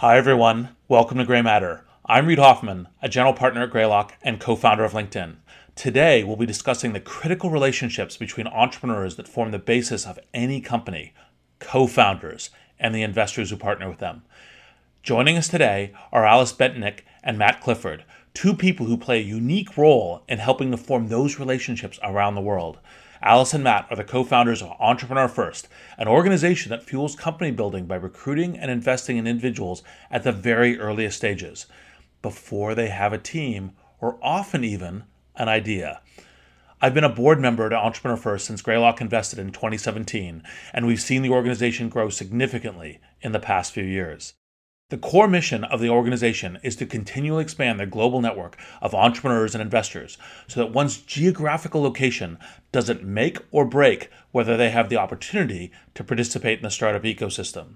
Hi, everyone. Welcome to Grey Matter. I'm Reid Hoffman, a general partner at Greylock and co founder of LinkedIn. Today, we'll be discussing the critical relationships between entrepreneurs that form the basis of any company, co founders, and the investors who partner with them. Joining us today are Alice Bentinck and Matt Clifford, two people who play a unique role in helping to form those relationships around the world. Alice and Matt are the co founders of Entrepreneur First, an organization that fuels company building by recruiting and investing in individuals at the very earliest stages, before they have a team or often even an idea. I've been a board member at Entrepreneur First since Greylock invested in 2017, and we've seen the organization grow significantly in the past few years. The core mission of the organization is to continually expand their global network of entrepreneurs and investors so that one's geographical location doesn't make or break whether they have the opportunity to participate in the startup ecosystem.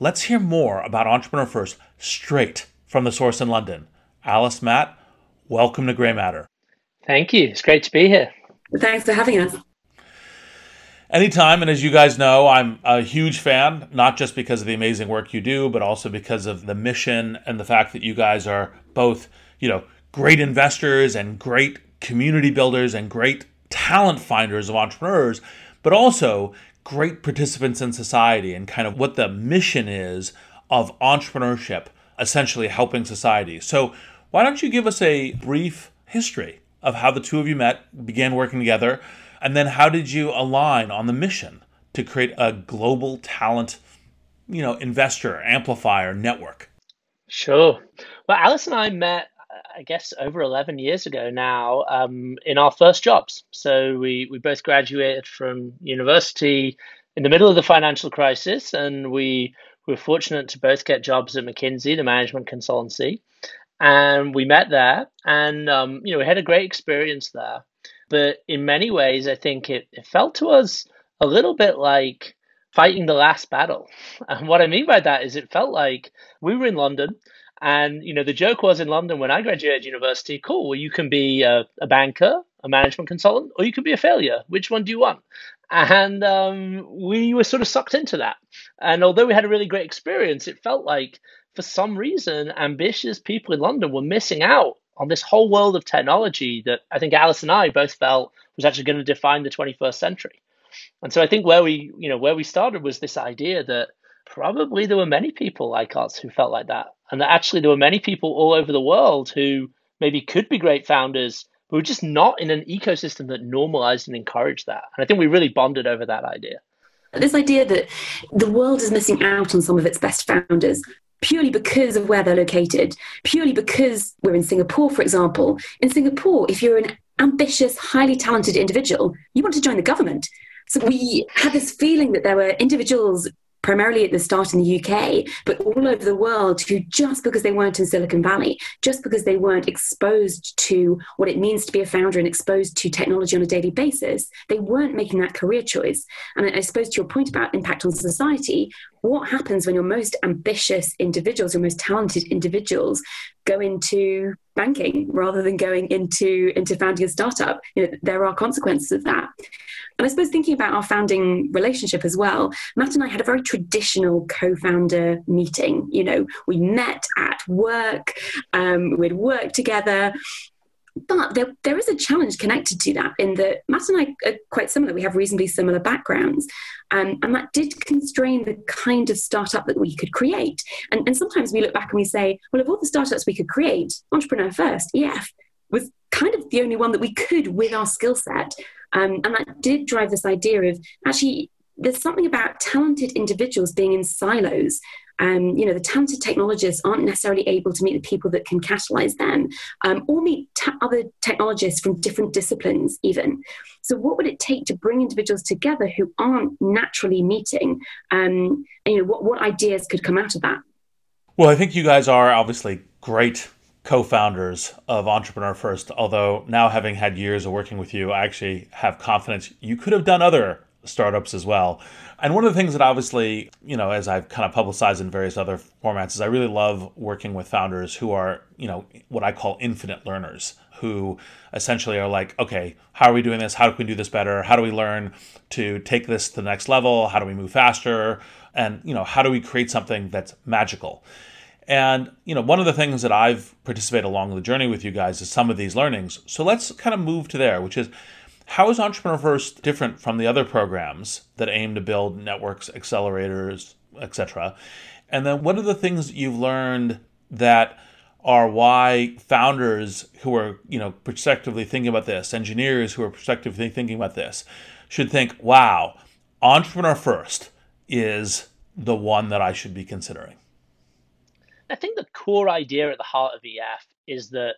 Let's hear more about Entrepreneur First straight from the source in London. Alice, Matt, welcome to Grey Matter. Thank you. It's great to be here. Thanks for having us anytime. And as you guys know, I'm a huge fan, not just because of the amazing work you do, but also because of the mission and the fact that you guys are both, you know, great investors and great community builders and great talent finders of entrepreneurs, but also great participants in society and kind of what the mission is of entrepreneurship, essentially helping society. So, why don't you give us a brief history of how the two of you met, began working together? And then how did you align on the mission to create a global talent, you know, investor amplifier network? Sure. Well, Alice and I met, I guess, over 11 years ago now um, in our first jobs. So we, we both graduated from university in the middle of the financial crisis, and we were fortunate to both get jobs at McKinsey, the management consultancy. And we met there, and um, you know we had a great experience there. But in many ways, I think it, it felt to us a little bit like fighting the last battle. And what I mean by that is it felt like we were in London. And, you know, the joke was in London when I graduated university, cool, well, you can be a, a banker, a management consultant, or you can be a failure. Which one do you want? And um, we were sort of sucked into that. And although we had a really great experience, it felt like for some reason, ambitious people in London were missing out on this whole world of technology that I think Alice and I both felt was actually going to define the 21st century. And so I think where we, you know, where we started was this idea that probably there were many people like us who felt like that, and that actually there were many people all over the world who maybe could be great founders, but were just not in an ecosystem that normalized and encouraged that. And I think we really bonded over that idea. This idea that the world is missing out on some of its best founders purely because of where they're located, purely because we're in Singapore, for example. In Singapore, if you're an ambitious, highly talented individual, you want to join the government. So we had this feeling that there were individuals primarily at the start in the UK, but all over the world who just because they weren't in Silicon Valley, just because they weren't exposed to what it means to be a founder and exposed to technology on a daily basis, they weren't making that career choice. And I suppose to your point about impact on society, what happens when your most ambitious individuals, your most talented individuals go into banking rather than going into into founding a startup? You know there are consequences of that. And i suppose thinking about our founding relationship as well matt and i had a very traditional co-founder meeting. You know we met at work um, we'd work together but there, there is a challenge connected to that in that Matt and I are quite similar. We have reasonably similar backgrounds. Um, and that did constrain the kind of startup that we could create. And, and sometimes we look back and we say, well, of all the startups we could create, Entrepreneur First, EF, was kind of the only one that we could with our skill set. Um, and that did drive this idea of actually, there's something about talented individuals being in silos um, you know, the talented technologists aren't necessarily able to meet the people that can catalyze them um, or meet ta- other technologists from different disciplines, even. So, what would it take to bring individuals together who aren't naturally meeting? Um, and, you know, what, what ideas could come out of that? Well, I think you guys are obviously great co founders of Entrepreneur First. Although now, having had years of working with you, I actually have confidence you could have done other startups as well. And one of the things that obviously, you know, as I've kind of publicized in various other formats, is I really love working with founders who are, you know, what I call infinite learners, who essentially are like, okay, how are we doing this? How can we do this better? How do we learn to take this to the next level? How do we move faster? And, you know, how do we create something that's magical? And you know, one of the things that I've participated along the journey with you guys is some of these learnings. So let's kind of move to there, which is how is Entrepreneur First different from the other programs that aim to build networks, accelerators, etc.? And then what are the things you've learned that are why founders who are, you know, prospectively thinking about this, engineers who are prospectively thinking about this, should think, wow, Entrepreneur First is the one that I should be considering? I think the core idea at the heart of EF is that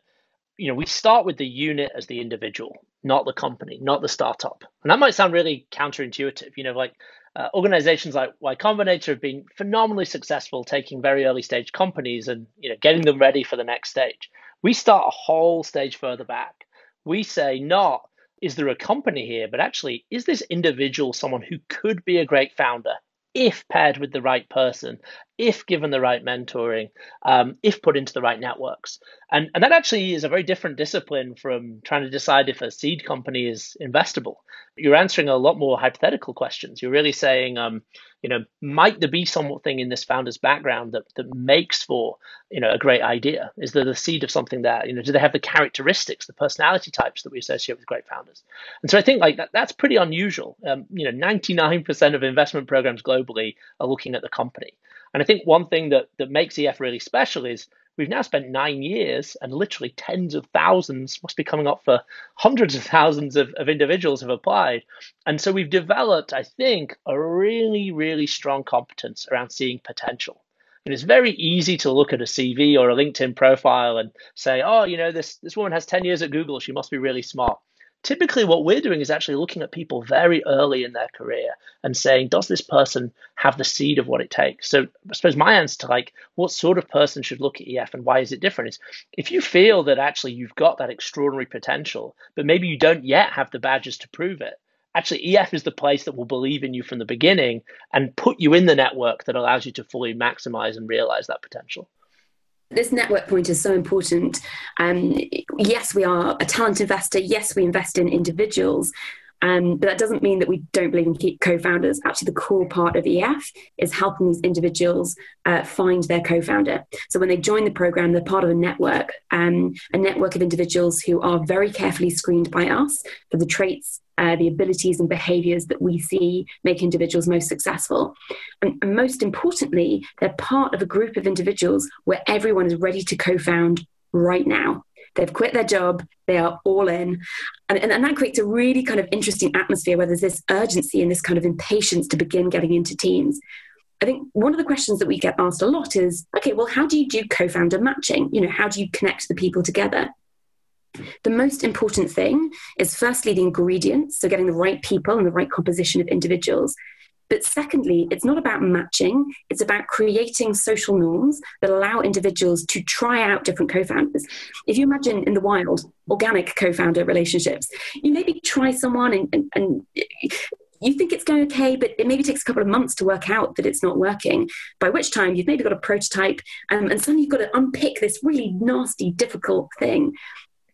you know we start with the unit as the individual, not the company, not the startup. And that might sound really counterintuitive. You know, like uh, organizations like Y Combinator have been phenomenally successful taking very early stage companies and you know getting them ready for the next stage. We start a whole stage further back. We say not is there a company here, but actually is this individual someone who could be a great founder if paired with the right person, if given the right mentoring, um, if put into the right networks. And, and that actually is a very different discipline from trying to decide if a seed company is investable. You're answering a lot more hypothetical questions. You're really saying, um, you know, might there be something in this founder's background that, that makes for, you know, a great idea? Is there the seed of something there? You know, do they have the characteristics, the personality types that we associate with great founders? And so I think like that, that's pretty unusual. Um, you know, 99% of investment programs globally are looking at the company. And I think one thing that, that makes EF really special is we've now spent nine years and literally tens of thousands, must be coming up for hundreds of thousands of, of individuals have applied. And so we've developed, I think, a really, really strong competence around seeing potential. And it's very easy to look at a CV or a LinkedIn profile and say, oh, you know, this, this woman has 10 years at Google. She must be really smart typically what we're doing is actually looking at people very early in their career and saying does this person have the seed of what it takes? So i suppose my answer to like what sort of person should look at ef and why is it different is if you feel that actually you've got that extraordinary potential but maybe you don't yet have the badges to prove it actually ef is the place that will believe in you from the beginning and put you in the network that allows you to fully maximize and realize that potential this network point is so important. Um, yes, we are a talent investor. Yes, we invest in individuals. Um, but that doesn't mean that we don't believe in co-founders. Actually, the core part of EF is helping these individuals uh, find their co-founder. So when they join the program, they're part of a network, um, a network of individuals who are very carefully screened by us for the traits uh, the abilities and behaviors that we see make individuals most successful. And, and, most importantly, they're part of a group of individuals where everyone is ready to co found right now. They've quit their job, they are all in. And, and, and that creates a really kind of interesting atmosphere where there's this urgency and this kind of impatience to begin getting into teams. I think one of the questions that we get asked a lot is okay, well, how do you do co founder matching? You know, how do you connect the people together? The most important thing is firstly the ingredients, so getting the right people and the right composition of individuals. But secondly, it's not about matching, it's about creating social norms that allow individuals to try out different co founders. If you imagine in the wild, organic co founder relationships, you maybe try someone and, and, and you think it's going okay, but it maybe takes a couple of months to work out that it's not working. By which time you've maybe got a prototype, um, and suddenly you've got to unpick this really nasty, difficult thing.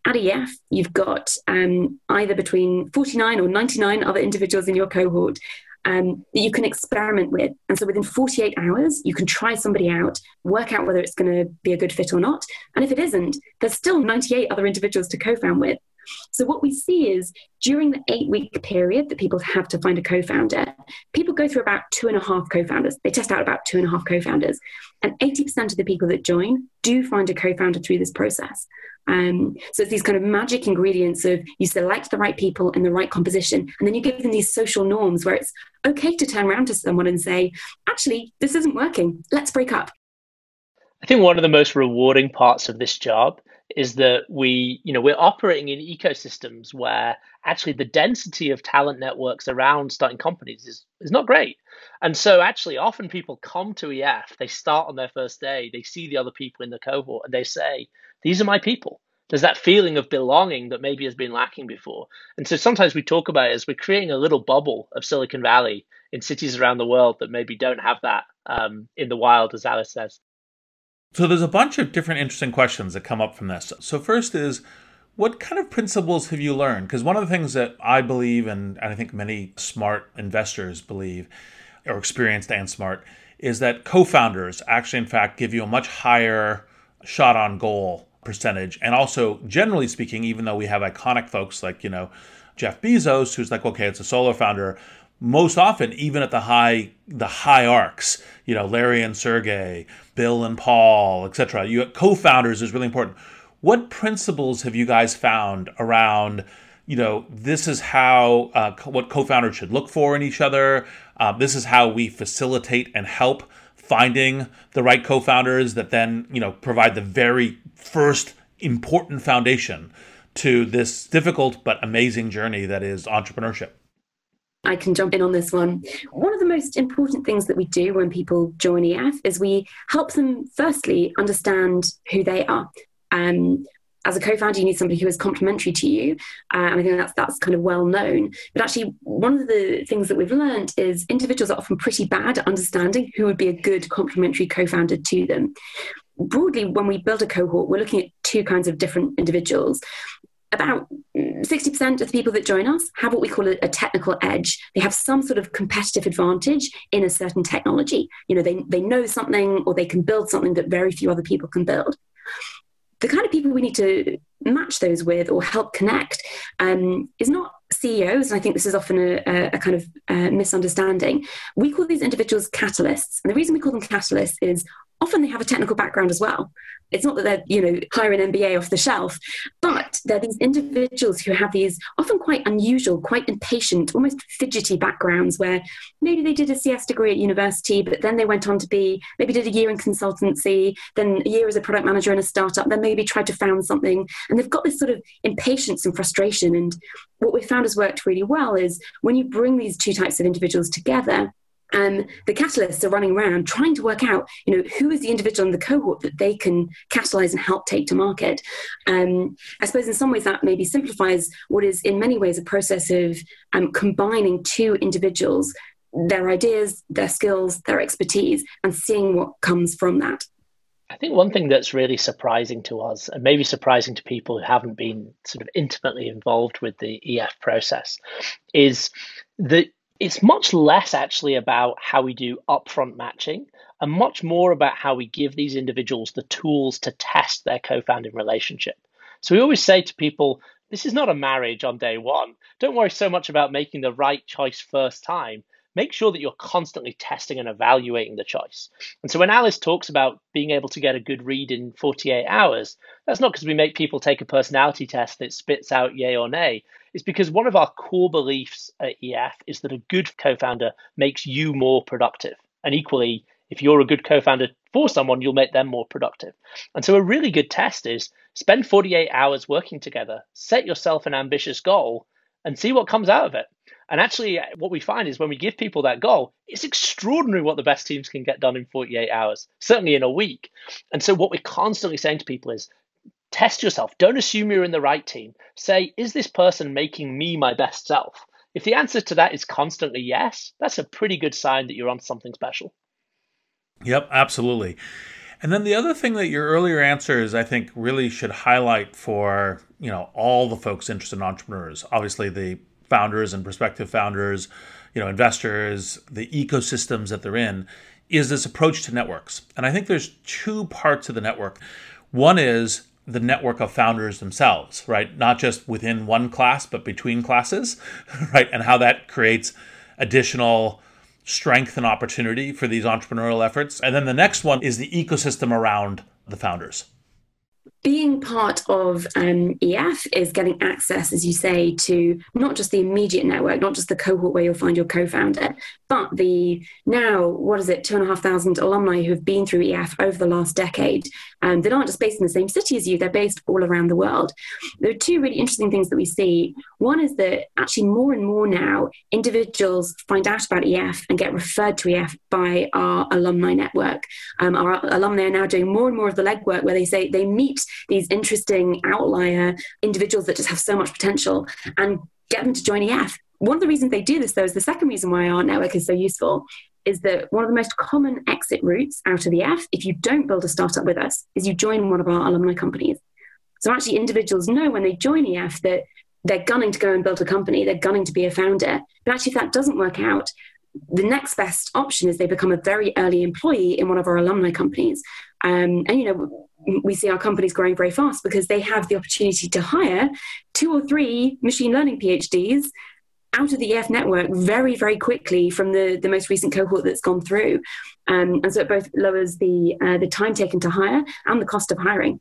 At EF, you've got um, either between 49 or 99 other individuals in your cohort um, that you can experiment with. And so within 48 hours, you can try somebody out, work out whether it's going to be a good fit or not. And if it isn't, there's still 98 other individuals to co found with. So, what we see is during the eight week period that people have to find a co founder, people go through about two and a half co founders. They test out about two and a half co founders. And 80% of the people that join do find a co founder through this process. Um, so it's these kind of magic ingredients of you select the right people in the right composition, and then you give them these social norms where it's okay to turn around to someone and say, actually, this isn't working. Let's break up. I think one of the most rewarding parts of this job is that we, you know, we're operating in ecosystems where actually the density of talent networks around starting companies is, is not great. And so actually often people come to EF, they start on their first day, they see the other people in the cohort and they say, these are my people. there's that feeling of belonging that maybe has been lacking before. And so sometimes we talk about it as we're creating a little bubble of Silicon Valley in cities around the world that maybe don't have that um, in the wild, as Alice says. So there's a bunch of different interesting questions that come up from this. So first is what kind of principles have you learned? Because one of the things that I believe, and, I think many smart investors believe, or experienced and smart, is that co founders actually, in fact, give you a much higher shot on goal percentage. And also, generally speaking, even though we have iconic folks like, you know, Jeff Bezos, who's like, okay, it's a solo founder, most often, even at the high the high arcs, you know, Larry and Sergey, Bill and Paul, etc. You co-founders is really important what principles have you guys found around? You know, this is how uh, what co-founders should look for in each other. Uh, this is how we facilitate and help finding the right co-founders that then you know provide the very first important foundation to this difficult but amazing journey that is entrepreneurship. I can jump in on this one. One of the most important things that we do when people join EF is we help them firstly understand who they are. Um, as a co-founder, you need somebody who is complementary to you, uh, and I think that's that's kind of well known. But actually, one of the things that we've learned is individuals are often pretty bad at understanding who would be a good complementary co-founder to them. Broadly, when we build a cohort, we're looking at two kinds of different individuals. About 60% of the people that join us have what we call a, a, technical edge. They have some sort of competitive advantage in a certain technology. You know, they, they know something or they can build something that very few other people can build the kind of people we need to match those with or help connect um, is not CEOs, and I think this is often a, a kind of uh, misunderstanding. We call these individuals catalysts. And the reason we call them catalysts is often they have a technical background as well. It's not that they're, you know, hiring an MBA off the shelf, but they're these individuals who have these often quite unusual, quite impatient, almost fidgety backgrounds where maybe they did a CS degree at university, but then they went on to be, maybe did a year in consultancy, then a year as a product manager in a startup, then maybe tried to found something. And they've got this sort of impatience and frustration. And what we found has worked really well is when you bring these two types of individuals together, um, the catalysts are running around trying to work out, you know, who is the individual in the cohort that they can catalyze and help take to market. Um, I suppose in some ways that maybe simplifies what is in many ways a process of um, combining two individuals, their ideas, their skills, their expertise, and seeing what comes from that. I think one thing that's really surprising to us, and maybe surprising to people who haven't been sort of intimately involved with the EF process, is that it's much less actually about how we do upfront matching and much more about how we give these individuals the tools to test their co founding relationship. So we always say to people, this is not a marriage on day one. Don't worry so much about making the right choice first time. Make sure that you're constantly testing and evaluating the choice. And so when Alice talks about being able to get a good read in 48 hours, that's not because we make people take a personality test that spits out yay or nay It's because one of our core beliefs at EF is that a good co founder makes you more productive. And equally, if you're a good co founder for someone, you'll make them more productive. And so, a really good test is spend 48 hours working together, set yourself an ambitious goal, and see what comes out of it. And actually, uh, what we find is when we give people that goal, it's extraordinary what the best teams can get done in 48 hours, certainly in a week. And so, what we're constantly saying to people is Test yourself. Don't assume you're in the right team. Say, is this person making me my best self? If the answer to that is constantly yes, that's a pretty good sign that you're on something special. Yep, absolutely. And then the other thing that your earlier answers, I think, really should highlight for you know all the folks interested in entrepreneurs. Obviously, the founders and prospective founders, you know, investors, the ecosystems that they're in, is this approach to networks. And I think there's two parts of the network. One is the network of founders themselves, right? Not just within one class, but between classes, right? And how that creates additional strength and opportunity for these entrepreneurial efforts. And then the next one is the ecosystem around the founders being part of um, EF is getting access, as you say, to not just the immediate network, not just the cohort where you'll find your co-founder, but the now what is it, two and a half thousand alumni who have been through EF over the last decade, um, that aren't just based in the same city as you; they're based all around the world. There are two really interesting things that we see. One is that actually more and more now individuals find out about EF and get referred to EF by our alumni network. Um, our alumni are now doing more and more of the legwork where they say they meet these interesting outlier individuals that just have so much potential and get them to join EF. One of the reasons they do this, though, is the second reason why our network is so useful is that one of the most common exit routes out of the F, if you don't build a startup with us, is you join one of our alumni companies. So actually, individuals know when they join EF that they're gunning to go and build a company, they're gunning to be a founder. But actually, if that doesn't work out, the next best option is they become a very early employee in one of our alumni companies. Um, and, you know, we see our companies growing very fast because they have the opportunity to hire two or three machine learning PhDs out of the EF network very, very quickly from the, the most recent cohort that's gone through. Um, and so it both lowers the, uh, the time taken to hire and the cost of hiring.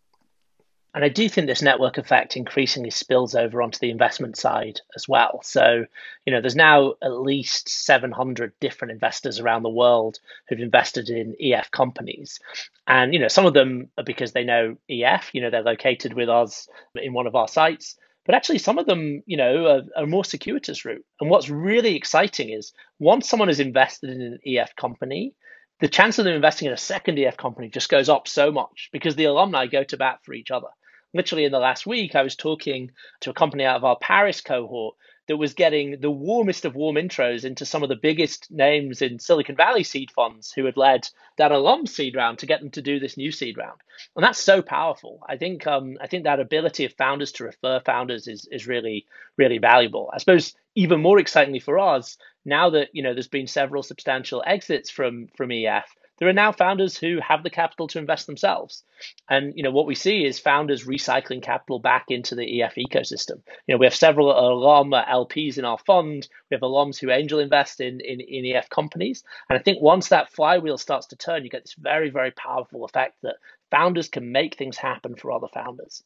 And I do think this network effect increasingly spills over onto the investment side as well. So, you know, there's now at least 700 different investors around the world who've invested in EF companies. And, you know, some of them are because they know EF, you know, they're located with us in one of our sites. But actually, some of them, you know, are, are more circuitous route. And what's really exciting is once someone is invested in an EF company, the chance of them investing in a second EF company just goes up so much because the alumni go to bat for each other literally in the last week, I was talking to a company out of our Paris cohort that was getting the warmest of warm intros into some of the biggest names in Silicon Valley seed funds who had led that alum seed round to get them to do this new seed round. And that's so powerful. I think um, I think that ability of founders to refer founders is is really really valuable. I suppose even more excitingly for us, now that you know there's been several substantial exits from from EF, there are now founders who have the capital to invest themselves. And you know what we see is founders recycling capital back into the EF ecosystem. You know we have several alum LPs in our fund. We have alums who angel invest in, in in EF companies. And I think once that flywheel starts to turn, you get this very very powerful effect that founders can make things happen for other founders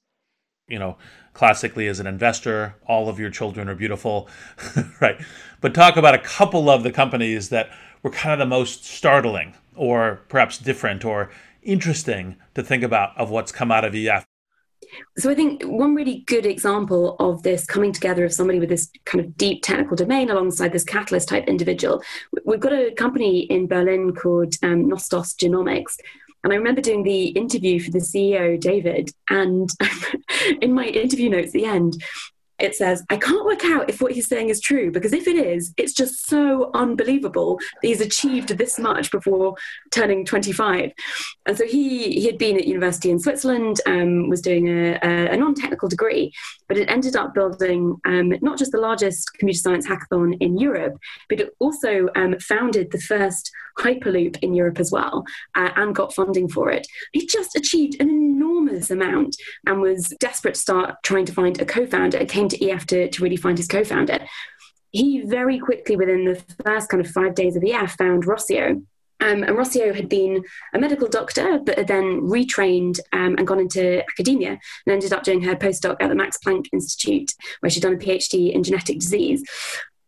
you know, classically as an investor, all of your children are beautiful, right? But talk about a couple of the companies that were kind of the most startling or perhaps different or interesting to think about of what's come out of EF? So I think one really good example of this coming together of somebody with this kind of deep technical domain alongside this catalyst type individual, we've got a company in Berlin called um, Nostos Genomics. And I remember doing the interview for the CEO, David, and in my interview notes at the end, it says, I can't work out if what he's saying is true because if it is, it's just so unbelievable that he's achieved this much before turning 25. And so he, he had been at university in Switzerland, um, was doing a, a, a non technical degree, but it ended up building um, not just the largest computer science hackathon in Europe, but it also um, founded the first Hyperloop in Europe as well uh, and got funding for it. He just achieved an enormous amount and was desperate to start trying to find a co founder. Came to EF to, to really find his co founder. He very quickly, within the first kind of five days of EF, found Rocio. Um, and Rocio had been a medical doctor, but had then retrained um, and gone into academia and ended up doing her postdoc at the Max Planck Institute, where she'd done a PhD in genetic disease.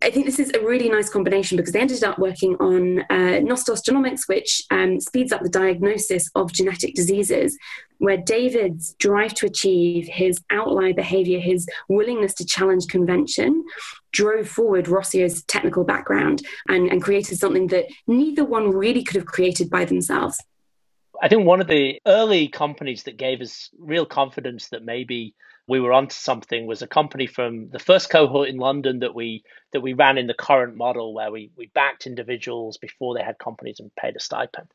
I think this is a really nice combination because they ended up working on uh, Nostos Genomics, which um, speeds up the diagnosis of genetic diseases, where David's drive to achieve his outlier behavior, his willingness to challenge convention, drove forward Rocio's technical background and, and created something that neither one really could have created by themselves. I think one of the early companies that gave us real confidence that maybe we were onto something was a company from the first cohort in London that we that we ran in the current model where we we backed individuals before they had companies and paid a stipend.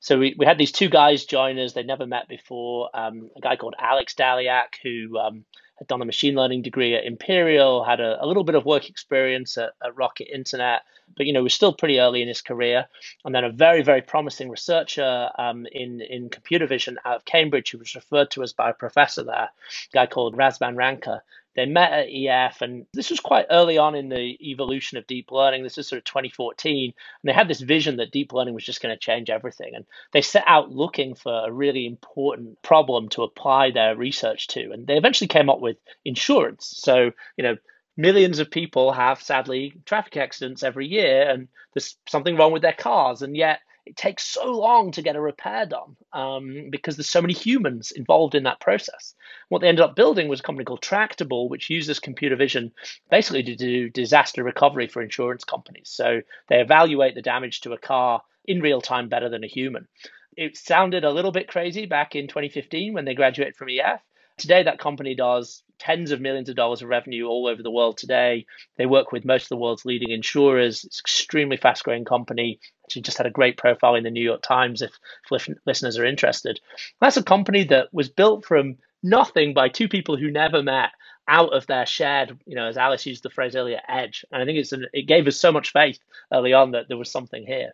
So we, we had these two guys join us. They'd never met before. Um, a guy called Alex Dalyac who um, had done a machine learning degree at Imperial, had a, a little bit of work experience at, at, Rocket Internet, but you know was still pretty early in his career. And then a very very promising researcher um, in in computer vision out of Cambridge, who was referred to us by a professor there, a guy called Razvan Ranca, they met at EF, and this was quite early on in the evolution of deep learning. This is sort of 2014, and they had this vision that deep learning was just going to change everything. And they set out looking for a really important problem to apply their research to, and they eventually came up with insurance. So, you know, millions of people have sadly traffic accidents every year, and there's something wrong with their cars, and yet it takes so long to get a repair done um, because there's so many humans involved in that process. What they ended up building was a company called Tractable, which uses computer vision basically to do disaster recovery for insurance companies. So they evaluate the damage to a car in real time better than a human. It sounded a little bit crazy back in 2015 when they graduated from EF. Today, that company does tens of millions of dollars of revenue all over the world today. They work with most of the world's leading insurers. It's an extremely fast growing company. She just had a great profile in the New York Times if, if listeners are interested. That's a company that was built from nothing by two people who never met out of their shared, you know, as Alice used the phrase earlier, edge. And I think it's an, it gave us so much faith early on that there was something here.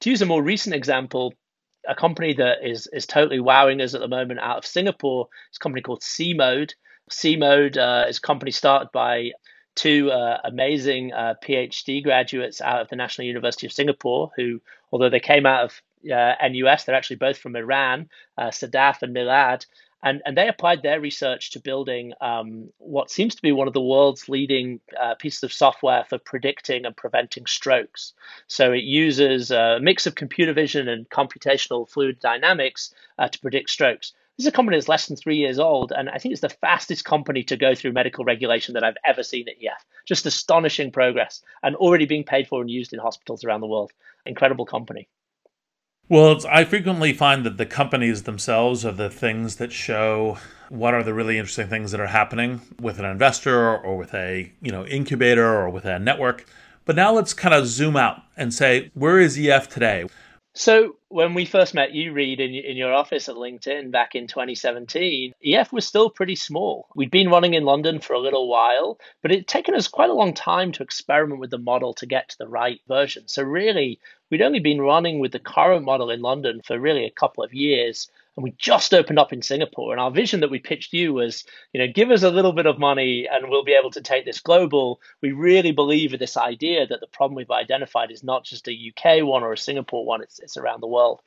To use a more recent example, a company that is is totally wowing us at the moment out of Singapore It's a company called See-Mode. See-Mode uh, is a company started by two uh, amazing uh, PhD graduates out of the National University of Singapore, who, although they came out of uh, NUS, they're actually both from Iran, uh, Sadaf and Milad. And, and they applied their research to building um, what seems to be one of the world's leading uh, pieces of software for predicting and preventing strokes. So it uses a mix of computer vision and computational fluid dynamics to predict strokes. This is a company that's less than three years old, and I think it's the fastest company to go through medical regulation that I've ever seen at EF. Just astonishing progress, and already being paid for and used in hospitals around the world. Incredible company. Well, I frequently find that the companies themselves are the things that show what are the really interesting things that are happening with an investor or with a, you know, incubator or with a network. But now let's kind of zoom out and say, where is EF today? So when we first met you, Reid, in, in your office at LinkedIn back in 2017, EF was still pretty small. We'd been running in London for a little while, but it'd taken us quite a long time to experiment with the model to get to the right version. So really, We'd only been running with the current model in London for really a couple of years, and we just opened up in Singapore. And our vision that we pitched you was, you know, give us a little bit of money and we'll be able to take this global. We really believe in this idea that the problem we've identified is not just a UK one or a Singapore one, it's, it's around the world.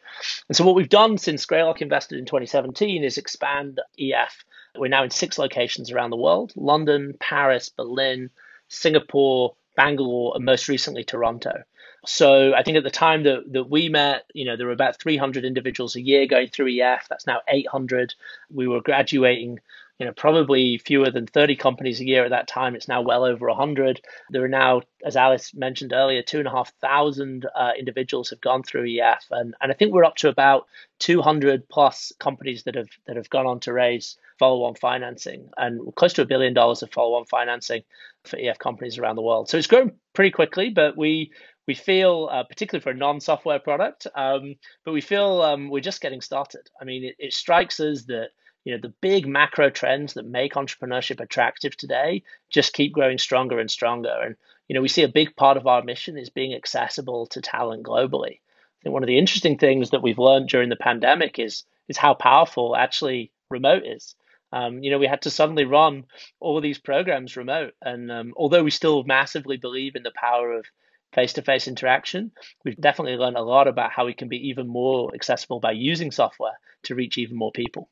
And so what we've done since Greylock invested in 2017 is expand EF. We're now in six locations around the world London, Paris, Berlin, Singapore, Bangalore, and most recently Toronto. So I think at the time that, that we met, you know, there were about 300 individuals a year going through EF. That's now 800. We were graduating, you know, probably fewer than 30 companies a year at that time. It's now well over 100. There are now, as Alice mentioned earlier, two and a half thousand uh, individuals have gone through EF, and and I think we're up to about 200 plus companies that have that have gone on to raise follow-on financing and close to a billion dollars of follow-on financing for EF companies around the world. So it's grown pretty quickly, but we we feel, uh, particularly for a non-software product, um, but we feel um, we're just getting started. I mean, it, it strikes us that you know the big macro trends that make entrepreneurship attractive today just keep growing stronger and stronger. And you know, we see a big part of our mission is being accessible to talent globally. I think one of the interesting things that we've learned during the pandemic is is how powerful actually remote is. Um, you know, we had to suddenly run all these programs remote, and um, although we still massively believe in the power of face to face interaction. We've definitely learned a lot about how we can be even more accessible by using software to reach even more people.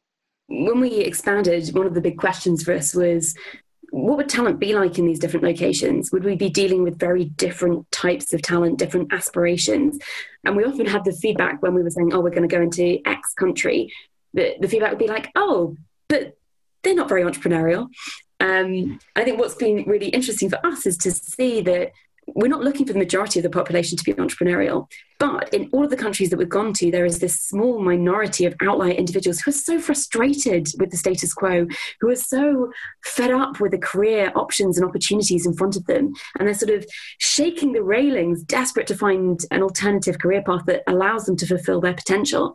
When we expanded, one of the big questions for us was what would talent be like in these different locations? Would we be dealing with very different types of talent, different aspirations? And we often had the feedback when we were saying, oh, we're going to go into X country, the, the feedback would be like, oh, but they're not very entrepreneurial. Um, I think what's been really interesting for us is to see that we're not looking for the majority of the population to be entrepreneurial. But in all of the countries that we've gone to, there is this small minority of outlier individuals who are so frustrated with the status quo, who are so fed up with the career options and opportunities in front of them. And they're sort of shaking the railings, desperate to find an alternative career path that allows them to fulfill their potential.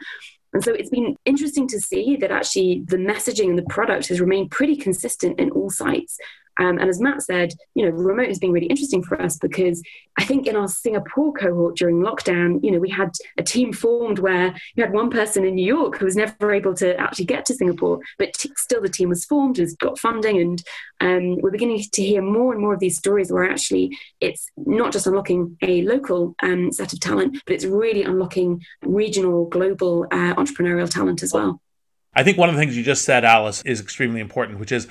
And so it's been interesting to see that actually the messaging and the product has remained pretty consistent in all sites. Um, and as Matt said, you know, remote has been really interesting for us because I think in our Singapore cohort during lockdown, you know, we had a team formed where you had one person in New York who was never able to actually get to Singapore, but t- still the team was formed, has got funding, and um, we're beginning to hear more and more of these stories where actually it's not just unlocking a local um, set of talent, but it's really unlocking regional, global uh, entrepreneurial talent as well. I think one of the things you just said, Alice, is extremely important, which is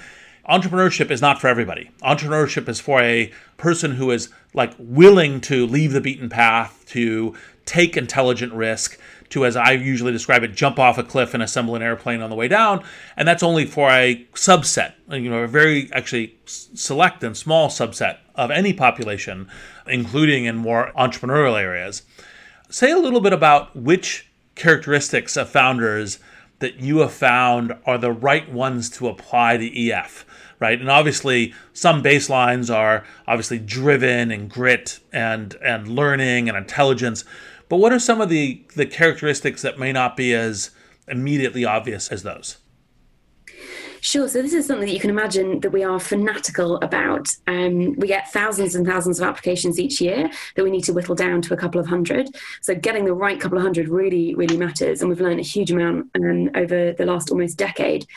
entrepreneurship is not for everybody. Entrepreneurship is for a person who is like willing to leave the beaten path, to take intelligent risk, to, as I usually describe it, jump off a cliff and assemble an airplane on the way down. And that's only for a subset, you know, a very actually select and small subset of any population, including in more entrepreneurial areas. Say a little bit about which characteristics of founders that you have found are the right ones to apply to EF? Right, and obviously some baselines are obviously driven and grit and and learning and intelligence, but what are some of the the characteristics that may not be as immediately obvious as those? Sure. So this is something that you can imagine that we are fanatical about. Um, we get thousands and thousands of applications each year that we need to whittle down to a couple of hundred. So getting the right couple of hundred really, really matters, and we've learned a huge amount um, over the last almost decade.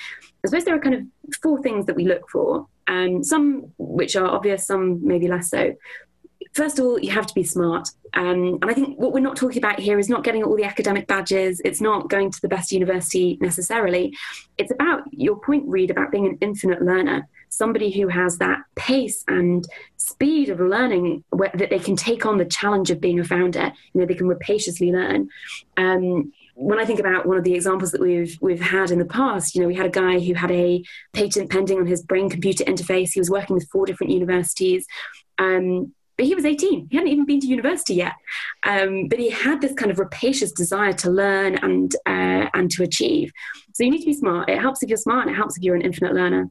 I suppose there are kind of four things that we look for, um, some which are obvious, some maybe less so first of all, you have to be smart. Um, and I think what we're not talking about here is not getting all the academic badges. It's not going to the best university necessarily. It's about your point, Reid, about being an infinite learner, somebody who has that pace and speed of learning where, that they can take on the challenge of being a founder. You know, they can rapaciously learn. Um, when I think about one of the examples that we've we've had in the past, you know, we had a guy who had a patent pending on his brain computer interface. He was working with four different universities. Um, but he was 18 he hadn't even been to university yet um, but he had this kind of rapacious desire to learn and uh, and to achieve so you need to be smart it helps if you're smart and it helps if you're an infinite learner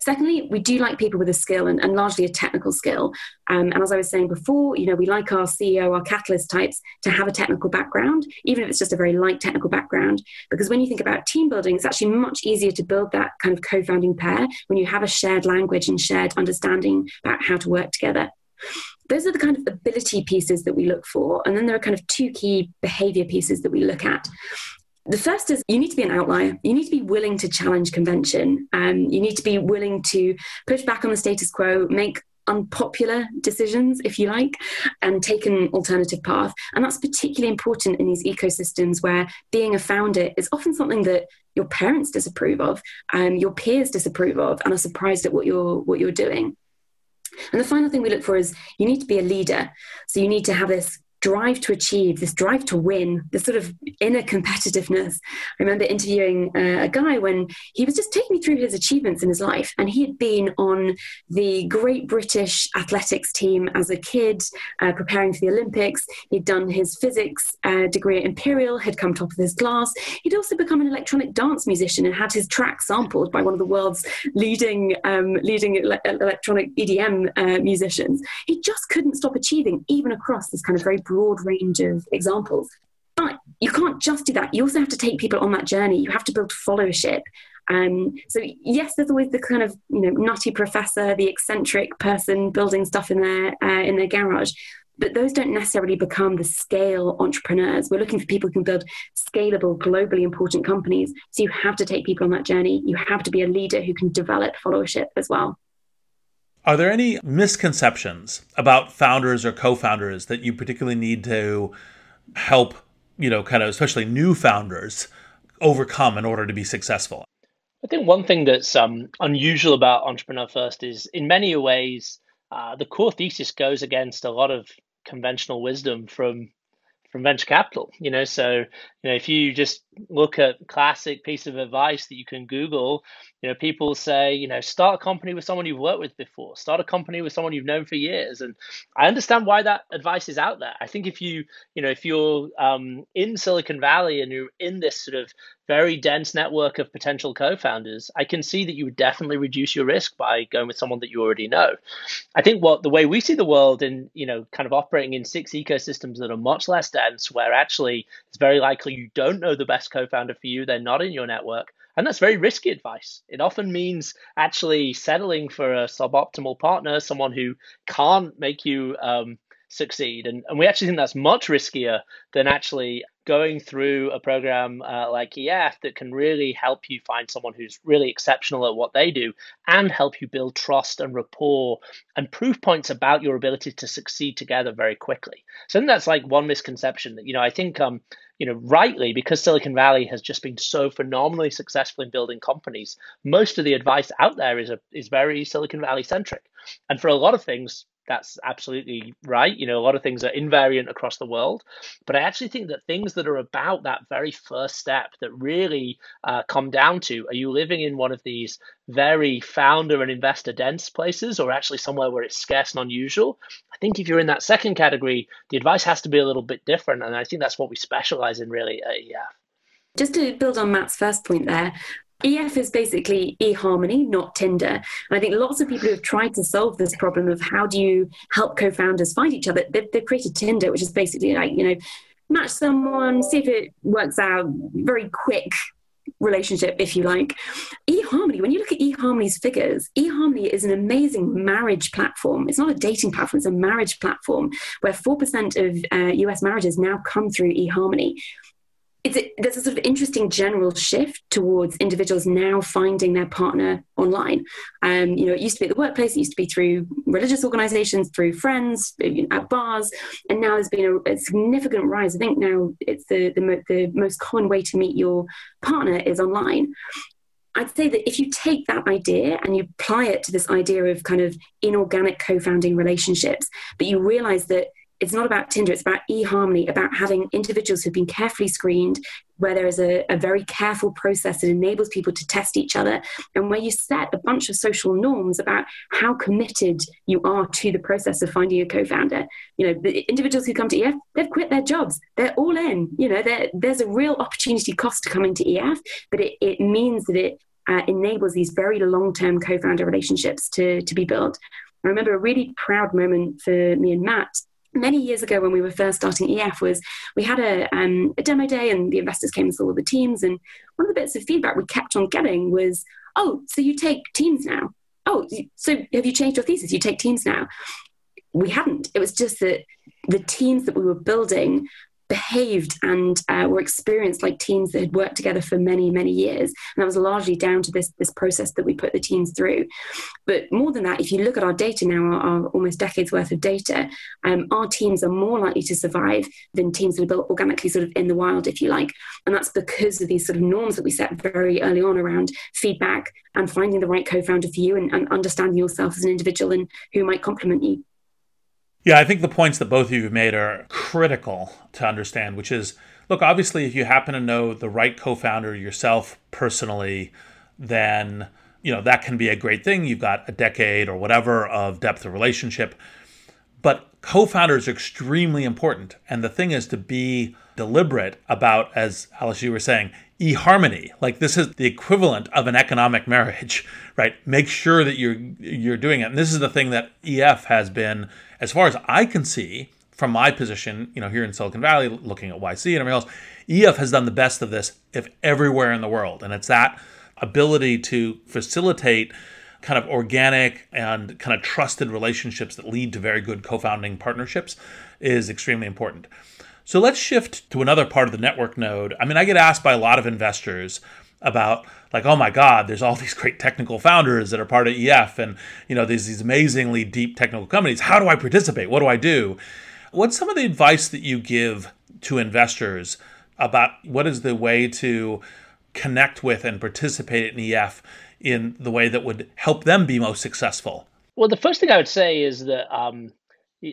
Secondly, we do like people with a skill and, and largely a technical skill. Um, and as I was saying before, you know, we like our CEO, our catalyst types to have a technical background, even if it's just a very light technical background. Because when you think about team building, it's actually much easier to build that kind of co founding pair when you have a shared language and shared understanding about how to work together. Those are the kind of ability pieces that we look for. And then there are kind of two key behavior pieces that we look at. The first is you need to be an outlier. You need to be willing to challenge convention. Um, you need to be willing to push back on the status quo, make unpopular decisions, if you like, and take an alternative path. And that's particularly important in these ecosystems where being a founder is often something that your parents disapprove of, um, your peers disapprove of, and are surprised at what you're what you're doing. And the final thing we look for is you need to be a leader. So you need to have this drive to achieve, this drive to win, this sort of inner competitiveness. I remember interviewing uh, a guy when he was just taking me through his achievements in his life, and he had been on the Great British athletics team as a kid, uh, preparing for the Olympics. He'd done his physics uh, degree at Imperial, had come top of his class. He'd also become an electronic dance musician and had his track sampled by one of the world's leading um, leading ele- electronic EDM uh, musicians. He just couldn't stop achieving, even across this kind of very broad range of examples. But you can't just do that. You also have to take people on that journey. You have to build followership. Um, so yes, there's always the kind of you know nutty professor, the eccentric person building stuff in their uh, in their garage, but those don't necessarily become the scale entrepreneurs. We're looking for people who can build scalable, globally important companies. So you have to take people on that journey. You have to be a leader who can develop followership as well. Are there any misconceptions about founders or co-founders that you particularly need to help, you know, kind of especially new founders overcome in order to be successful? I think one thing that's um, unusual about Entrepreneur First is, in many ways, uh, the core thesis goes against a lot of conventional wisdom from from venture capital. You know, so know if you just look at classic piece of advice that you can Google, you know, people say, you know, start a company with someone you've worked with before, start a company with someone you've known for years. And I understand why that advice is out there. I think if you, you know, if you're um, in Silicon Valley and you're in this sort of very dense network of potential co-founders, I can see that you would definitely reduce your risk by going with someone that you already know. I think what the way we see the world in, you know, kind of operating in six ecosystems that are much less dense, where actually it's very likely you don't know the best co-founder for you, they're not in your network and that's very risky advice. It often means actually settling for a suboptimal partner, someone who can't make you um, succeed. And, and we actually think that's much riskier than actually going through a program uh, like EF that can really help you find someone who's really exceptional at what they do and help you build trust and rapport and proof points about your ability to succeed together very quickly. So I think that's like one misconception that, you know, I think, um, you know, rightly, because Silicon Valley has just been so phenomenally successful in building companies, most of the advice out there is, a, is very Silicon Valley centric. And for a lot of things, that's absolutely right. You know, a lot of things are invariant across the world, but I actually think that things that are about that very first step that really uh, come down to are you living in one of these very founder and investor dense places or actually somewhere where it's scarce and unusual? I think if you're in that second category, the advice has to be a little bit different. And I think that's what we specialize in really at EF. Just to build on Matt's first point there, EF is basically eHarmony, not Tinder. And I think lots of people who have tried to solve this problem of how do you help co-founders find each other, they've, they've created Tinder, which is basically like, you know, match someone, see if it works out, very quick relationship, if you like. eHarmony, when you look at eHarmony's figures, eHarmony is an amazing marriage platform. It's not a dating platform, it's a marriage platform where 4% of uh, US marriages now come through eHarmony it's a, there's a sort of interesting general shift towards individuals now finding their partner online. Um, you know, it used to be at the workplace, it used to be through religious organizations, through friends, at bars, and now there's been a, a significant rise. I think now it's the, the, the most common way to meet your partner is online. I'd say that if you take that idea and you apply it to this idea of kind of inorganic co founding relationships, but you realize that it's not about Tinder, it's about eHarmony, about having individuals who've been carefully screened, where there is a, a, very careful process that enables people to test each other, and where you set a bunch of social norms about how committed you are to the process of finding a co-founder. You know, the individuals who come to EF, they've quit their jobs. They're all in. You know, there's a real opportunity cost to coming to EF, but it, it means that it uh, enables these very long-term co-founder relationships to, to be built. I remember a really proud moment for me and Matt many years ago when we were first starting EF was we had a, um, a demo day and the investors came and saw all the teams. And one of the bits of feedback we kept on getting was, oh, so you take teams now? Oh, so have you changed your thesis? You take teams now? We hadn't. It was just that the teams that we were building behaved and uh, were experienced like teams that had worked together for many many years. And that was largely down to this this process that we put the teams through. But more than that if you look at our data now our, our almost decades worth of data um, our teams are more likely to survive than teams that are built organically sort of in the wild if you like. And that's because of these sort of norms that we set very early on around feedback and finding the right co-founder for you and, and understanding yourself as an individual and who might complement you yeah, I think the points that both of you have made are critical to understand, which is look, obviously, if you happen to know the right co founder yourself personally, then you know that can be a great thing. You've got a decade or whatever of depth of relationship. But co-founders are extremely important. And the thing is to be deliberate about, as Alice, you were saying, eHarmony. Like this is the equivalent of an economic marriage, right? Make sure that you're you're doing it. And this is the thing that EF has been as far as I can see from my position, you know, here in Silicon Valley, looking at YC and everything else, EF has done the best of this if everywhere in the world. And it's that ability to facilitate kind of organic and kind of trusted relationships that lead to very good co-founding partnerships is extremely important. So let's shift to another part of the network node. I mean, I get asked by a lot of investors about like oh my god there's all these great technical founders that are part of ef and you know there's these amazingly deep technical companies. How do i participate? What do i do? What's some of the advice that you give to investors about what is the way to connect with and participate in ef in the way that would help them be most successful? Well the first thing i would say is that um,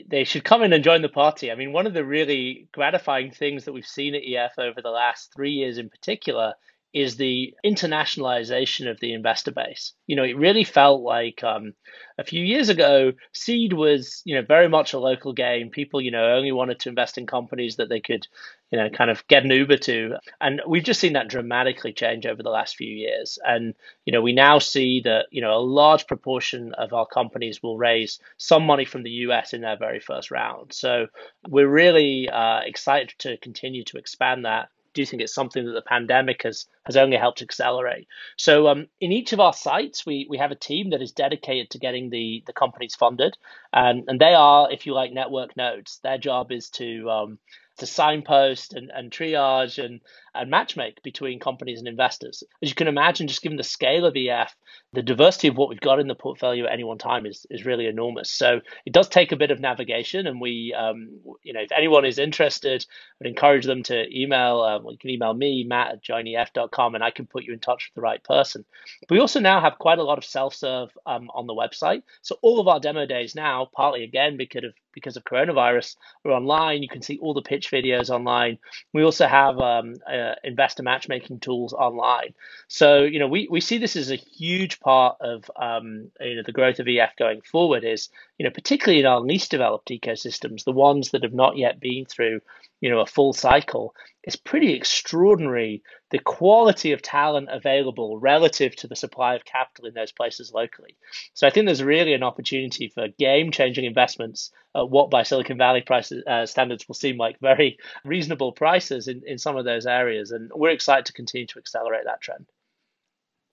they should come in and join the party. I mean, one of the really gratifying things that we've seen at EF over the last three years in particular is the internationalization of the investor base. You know, it really felt like um, a few years ago, seed was, you know, very much a local game. People, you know, only wanted to invest in companies that they could, you know, kind of get an Uber to. And we've just seen that dramatically change over the last few years. And, you know, we now see that, you know, a large proportion of our companies will raise some money from the US in their very first round. So we're really uh, excited to continue to expand that do think it's something that the pandemic has has only helped accelerate. So um, in each of our sites, we we have a team that is dedicated to getting the the companies funded, and and they are, if you like, network nodes. Their job is to um, to signpost and, and triage and, and matchmake between companies and investors. As you can imagine, just given the scale of EF, the diversity of what we've got in the portfolio at any one time is, is really enormous. So it does take a bit of navigation. And we, um, you know, if anyone is interested, I'd encourage them to email. Um, you can email me, Matt at joinef.com, and I can put you in touch with the right person. But we also now have quite a lot of self serve um, on the website. So all of our demo days now, partly again because of because of coronavirus, are online. You can see all the pitch videos online. We also have um, uh, investor matchmaking tools online. So you know we, we see this as a huge part of um, you know the growth of EF going forward. Is you know particularly in our least developed ecosystems, the ones that have not yet been through you know a full cycle it's pretty extraordinary the quality of talent available relative to the supply of capital in those places locally. So I think there's really an opportunity for game-changing investments at what by Silicon Valley prices uh, standards will seem like very reasonable prices in, in some of those areas, and we're excited to continue to accelerate that trend.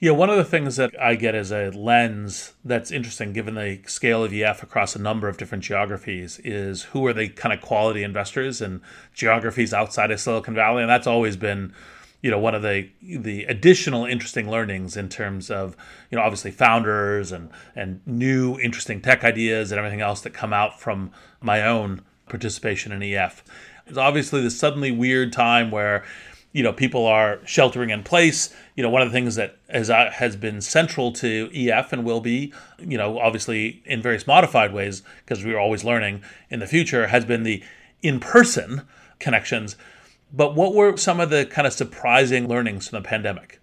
Yeah, one of the things that I get as a lens that's interesting, given the scale of EF across a number of different geographies, is who are the kind of quality investors in geographies outside of Silicon Valley, and that's always been, you know, one of the the additional interesting learnings in terms of, you know, obviously founders and and new interesting tech ideas and everything else that come out from my own participation in EF. It's obviously the suddenly weird time where you know people are sheltering in place you know one of the things that has uh, has been central to EF and will be you know obviously in various modified ways because we're always learning in the future has been the in-person connections but what were some of the kind of surprising learnings from the pandemic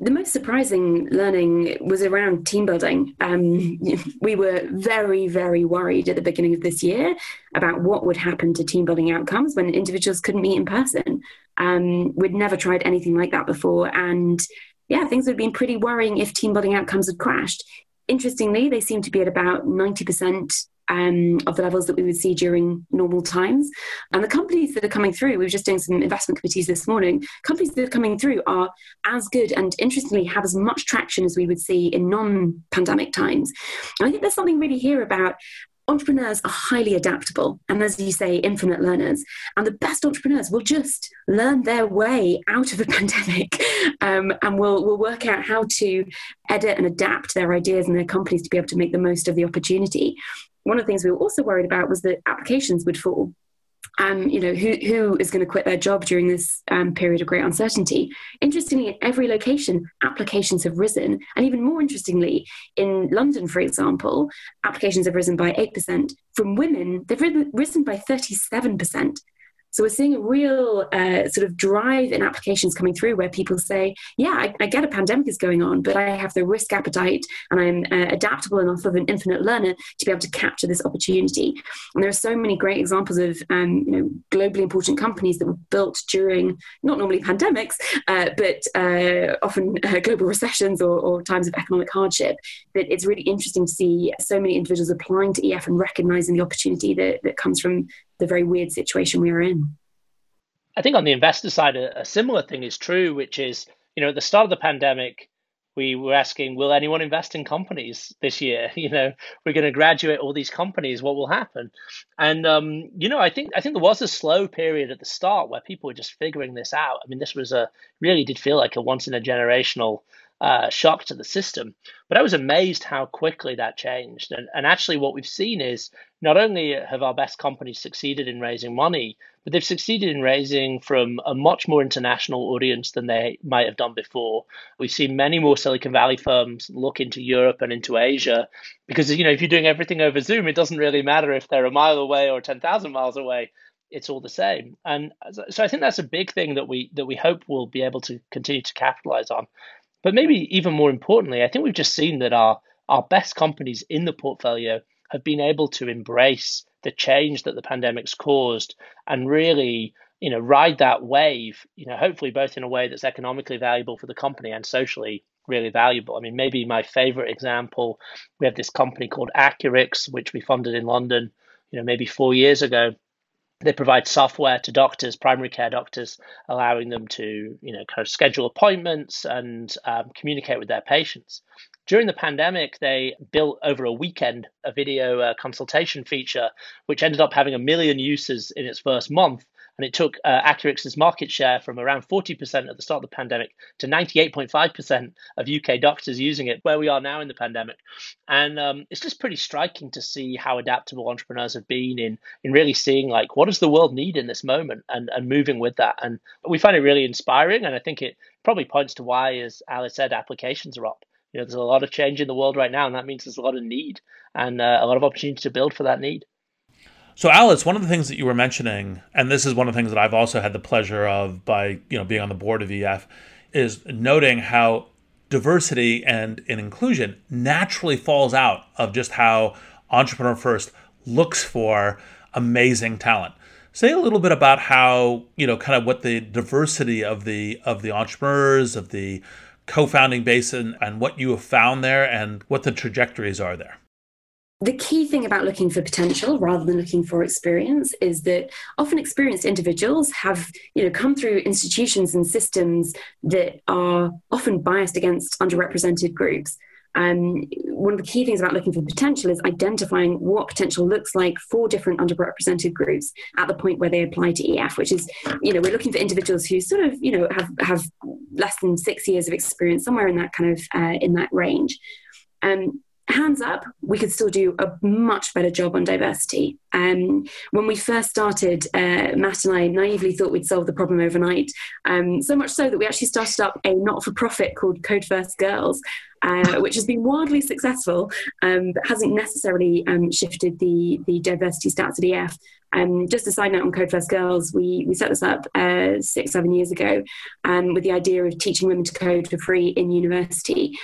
the most surprising learning was around team building. Um, we were very, very worried at the beginning of this year about what would happen to team building outcomes when individuals couldn't meet in person. Um, we'd never tried anything like that before. And yeah, things would have been pretty worrying if team building outcomes had crashed. Interestingly, they seem to be at about 90% um, of the levels that we would see during normal times. And the companies that are coming through, we were just doing some investment committees this morning, companies that are coming through are as good and interestingly have as much traction as we would see in non pandemic times. And I think there's something really here about entrepreneurs are highly adaptable and as you say infinite learners and the best entrepreneurs will just learn their way out of a pandemic um, and will will work out how to edit and adapt their ideas and their companies to be able to make the most of the opportunity one of the things we were also worried about was that applications would fall. Um, you know, who, who is going to quit their job during this um, period of great uncertainty? Interestingly, in every location, applications have risen. And even more interestingly, in London, for example, applications have risen by 8%. From women, they've risen by 37%. So we're seeing a real uh, sort of drive in applications coming through where people say, yeah, I, I, get a pandemic is going on, but I have the risk appetite and I'm uh, adaptable enough of an infinite learner to be able to capture this opportunity. And there are so many great examples of um, you know, globally important companies that were built during not normally pandemics, uh, but uh, often uh, global recessions or, or times of economic hardship. That it's really interesting to see so many individuals applying to EF and recognizing the opportunity that, that comes from the very weird situation we were in. I think on the investor side, a, a similar thing is true, which is, you know, at the start of the pandemic, we were asking, will anyone invest in companies this year? You know, we're going to graduate all these companies. What will happen? And um, you know, I think I think there was a slow period at the start where people were just figuring this out. I mean, this was a really did feel like a once in a generational uh, shock to the system. But I was amazed how quickly that changed. And, and actually, what we've seen is not only have our best companies succeeded in raising money, but they've succeeded in raising from a much more international audience than they might have done before. We've seen many more Silicon Valley firms look into Europe and into Asia because, you know, if you're doing everything over Zoom, it doesn't really matter if they're a mile away or 10,000 miles away it's all the same. And so I think that's a big thing that we that we hope we'll be able to continue to capitalize on. But maybe even more importantly, I think we've just seen that our, our best companies in the portfolio have been able to embrace the change that the pandemic's caused and really you know ride that wave you know hopefully both in a way that's economically valuable for the company and socially really valuable. I mean maybe my favorite example we have this company called Accurx which we funded in london you know maybe four years ago they provide software to doctors, primary care doctors, allowing them to, you know, kind of schedule appointments and um, communicate with their patients. During the pandemic, they built over a weekend a video uh, consultation feature, which ended up having a million uses in its first month And it took uh, Accurx's market share from around 40% at the start of the pandemic to 98.5% of UK doctors using it, where we are now in the pandemic. And um, it's just pretty striking to see how adaptable entrepreneurs have been in, in really seeing like what does the world need in this moment and, and moving with that. And we find it really inspiring. And I think it probably points to why, as Alice said, applications are up. You know, there's a lot of change in the world right now, and that means there's a lot of need and uh, a lot of opportunity to build for that need. So, Alice, one of the things that you were mentioning, and this is one of the things that I've also had the pleasure of by you know being on the board of EF, is noting how diversity and, and inclusion naturally falls out of just how Entrepreneur First looks for amazing talent. Say a little bit about how you know kind of what the diversity of the of the entrepreneurs of the co-founding base and, and what you have found there and what the trajectories are there the key thing about looking for potential rather than looking for experience is that often experienced individuals have you know come through institutions and systems that are often biased against underrepresented groups um, one of the key things about looking for potential is identifying what potential looks like for different underrepresented groups at the point where they apply to EF, which is, you know, we're looking for individuals who sort of, you know, have, have less than six years of experience, somewhere in that kind of, uh, in that range. Um, hands up, we could still do a much better job on diversity. Um, when we first started, uh, Matt and I naively thought we'd solve the problem overnight. Um, so much so that we actually started up a not for profit called Code First Girls, uh, which has been wildly successful, um, but hasn't necessarily um, shifted the, the diversity stats at EF. Um, just a side note on Code First Girls, we, we set this up uh, six, seven years ago um, with the idea of teaching women to code for free in university.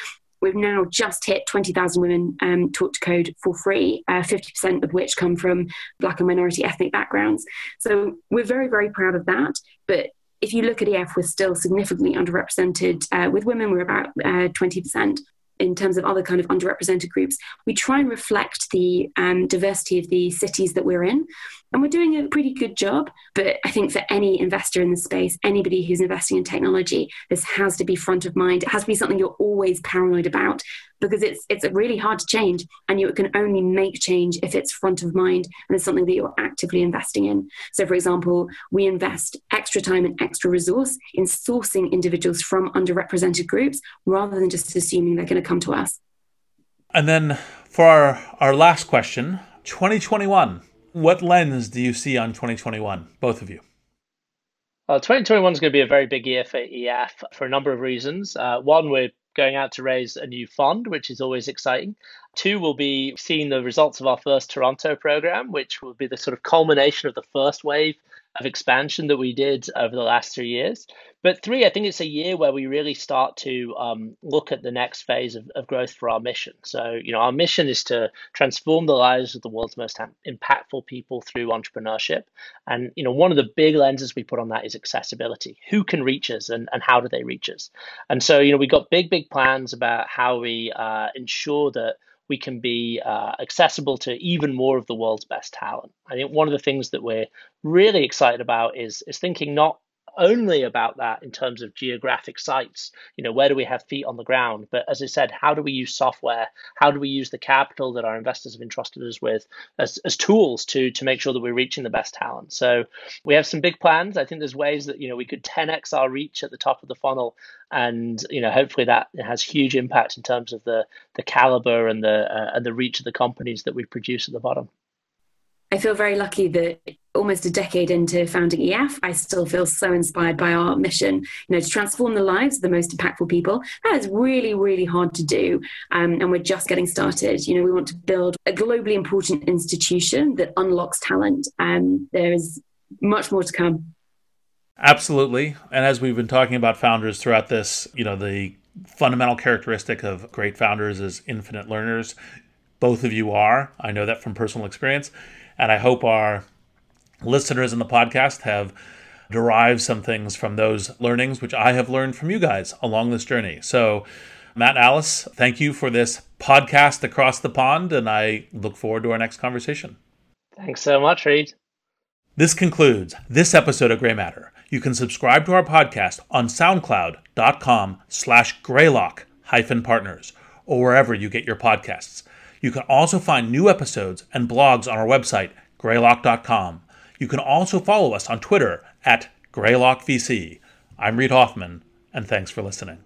We've now just hit 20,000 women um, taught to code for free, uh, 50% of which come from Black and minority ethnic backgrounds. So we're very, very proud of that. But if you look at EF, we're still significantly underrepresented. Uh, with women, we're about uh, 20% in terms of other kind of underrepresented groups, we try and reflect the um, diversity of the cities that we're in. And we're doing a pretty good job. But I think for any investor in the space, anybody who's investing in technology, this has to be front of mind. It has to be something you're always paranoid about because it's it's really hard to change and you can only make change if it's front of mind and it's something that you're actively investing in so for example we invest extra time and extra resource in sourcing individuals from underrepresented groups rather than just assuming they're going to come to us and then for our, our last question 2021 what lens do you see on 2021 both of you well, 2021 is going to be a very big year for EF for a number of reasons. Uh, one, we're going out to raise a new fund, which is always exciting. Two, we'll be seeing the results of our first Toronto program, which will be the sort of culmination of the first wave of expansion that we did over the last three years. But three, I think it's a year where we really start to um, look at the next phase of, of growth for our mission. So, you know, our mission is to transform the lives of the world's most impactful people through entrepreneurship. And, you know, one of the big lenses we put on that is accessibility. Who can reach us and, and how do they reach us? And so, you know, we've got big, big plans about how we uh, ensure that we can be uh, accessible to even more of the world's best talent. I think one of the things that we're really excited about is is thinking not only about that in terms of geographic sites. You know, where do we have feet on the ground? But as I said, how do we use software? How do we use the capital that our investors have entrusted us with as, as tools to to make sure that we're reaching the best talent? So we have some big plans. I think there's ways that you know we could 10x our reach at the top of the funnel, and you know hopefully that has huge impact in terms of the the caliber and the uh, and the reach of the companies that we produce at the bottom. I feel very lucky that almost a decade into founding EF, I still feel so inspired by our mission, you know, to transform the lives of the most impactful people. That is really, really hard to do. Um, and we're just getting started. You know, we want to build a globally important institution that unlocks talent. And there is much more to come. Absolutely. And as we've been talking about founders throughout this, you know, the fundamental characteristic of great founders is infinite learners. Both of you are. I know that from personal experience. And I hope our listeners in the podcast have derived some things from those learnings, which I have learned from you guys along this journey. So, Matt Alice, thank you for this podcast across the pond, and I look forward to our next conversation. Thanks so much, Reid. This concludes this episode of Grey Matter. You can subscribe to our podcast on soundcloud.com slash greylock hyphen partners or wherever you get your podcasts. You can also find new episodes and blogs on our website, greylock.com. You can also follow us on Twitter at GreylockVC. I'm Reid Hoffman, and thanks for listening.